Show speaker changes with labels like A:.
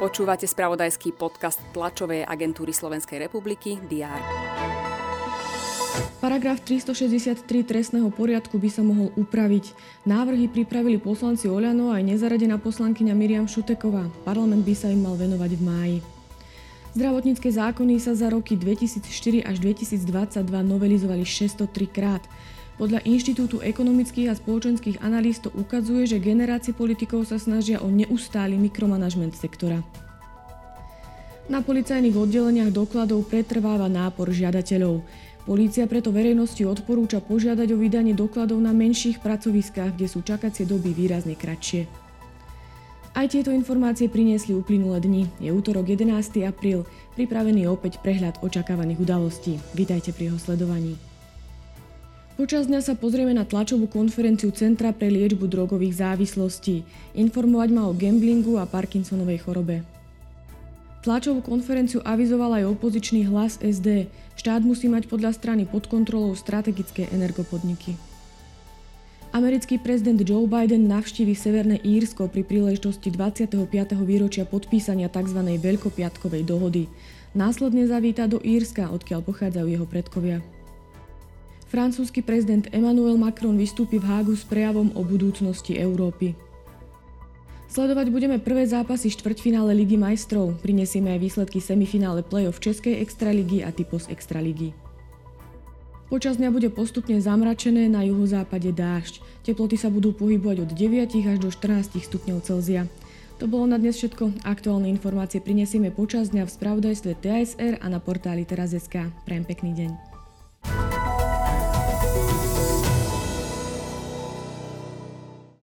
A: Počúvate spravodajský podcast tlačovej agentúry Slovenskej republiky DR.
B: Paragraf 363 trestného poriadku by sa mohol upraviť. Návrhy pripravili poslanci Oľano aj nezaradená poslankyňa Miriam Šuteková. Parlament by sa im mal venovať v máji. Zdravotnícke zákony sa za roky 2004 až 2022 novelizovali 603 krát. Podľa Inštitútu ekonomických a spoločenských analýz to ukazuje, že generácie politikov sa snažia o neustály mikromanažment sektora. Na policajných oddeleniach dokladov pretrváva nápor žiadateľov. Polícia preto verejnosti odporúča požiadať o vydanie dokladov na menších pracoviskách, kde sú čakacie doby výrazne kratšie. Aj tieto informácie priniesli uplynulé dni. Je útorok 11. apríl, pripravený opäť prehľad očakávaných udalostí. Vítajte pri jeho sledovaní. Počas dňa sa pozrieme na tlačovú konferenciu Centra pre liečbu drogových závislostí. Informovať ma o gamblingu a Parkinsonovej chorobe. Tlačovú konferenciu avizoval aj opozičný hlas SD. Štát musí mať podľa strany pod kontrolou strategické energopodniky. Americký prezident Joe Biden navštívi Severné Írsko pri príležitosti 25. výročia podpísania tzv. Veľkopiatkovej dohody. Následne zavíta do Írska, odkiaľ pochádzajú jeho predkovia. Francúzsky prezident Emmanuel Macron vystúpi v Hágu s prejavom o budúcnosti Európy. Sledovať budeme prvé zápasy štvrťfinále Ligy majstrov. Prinesieme aj výsledky semifinále play-off Českej extraligy a Typos extraligy. Počas dňa bude postupne zamračené, na juhozápade dážď. Teploty sa budú pohybovať od 9 až do 14 stupňov Celzia. To bolo na dnes všetko. Aktuálne informácie prinesieme počas dňa v spravodajstve TSR a na portáli teraz.sk. Prajem pekný deň.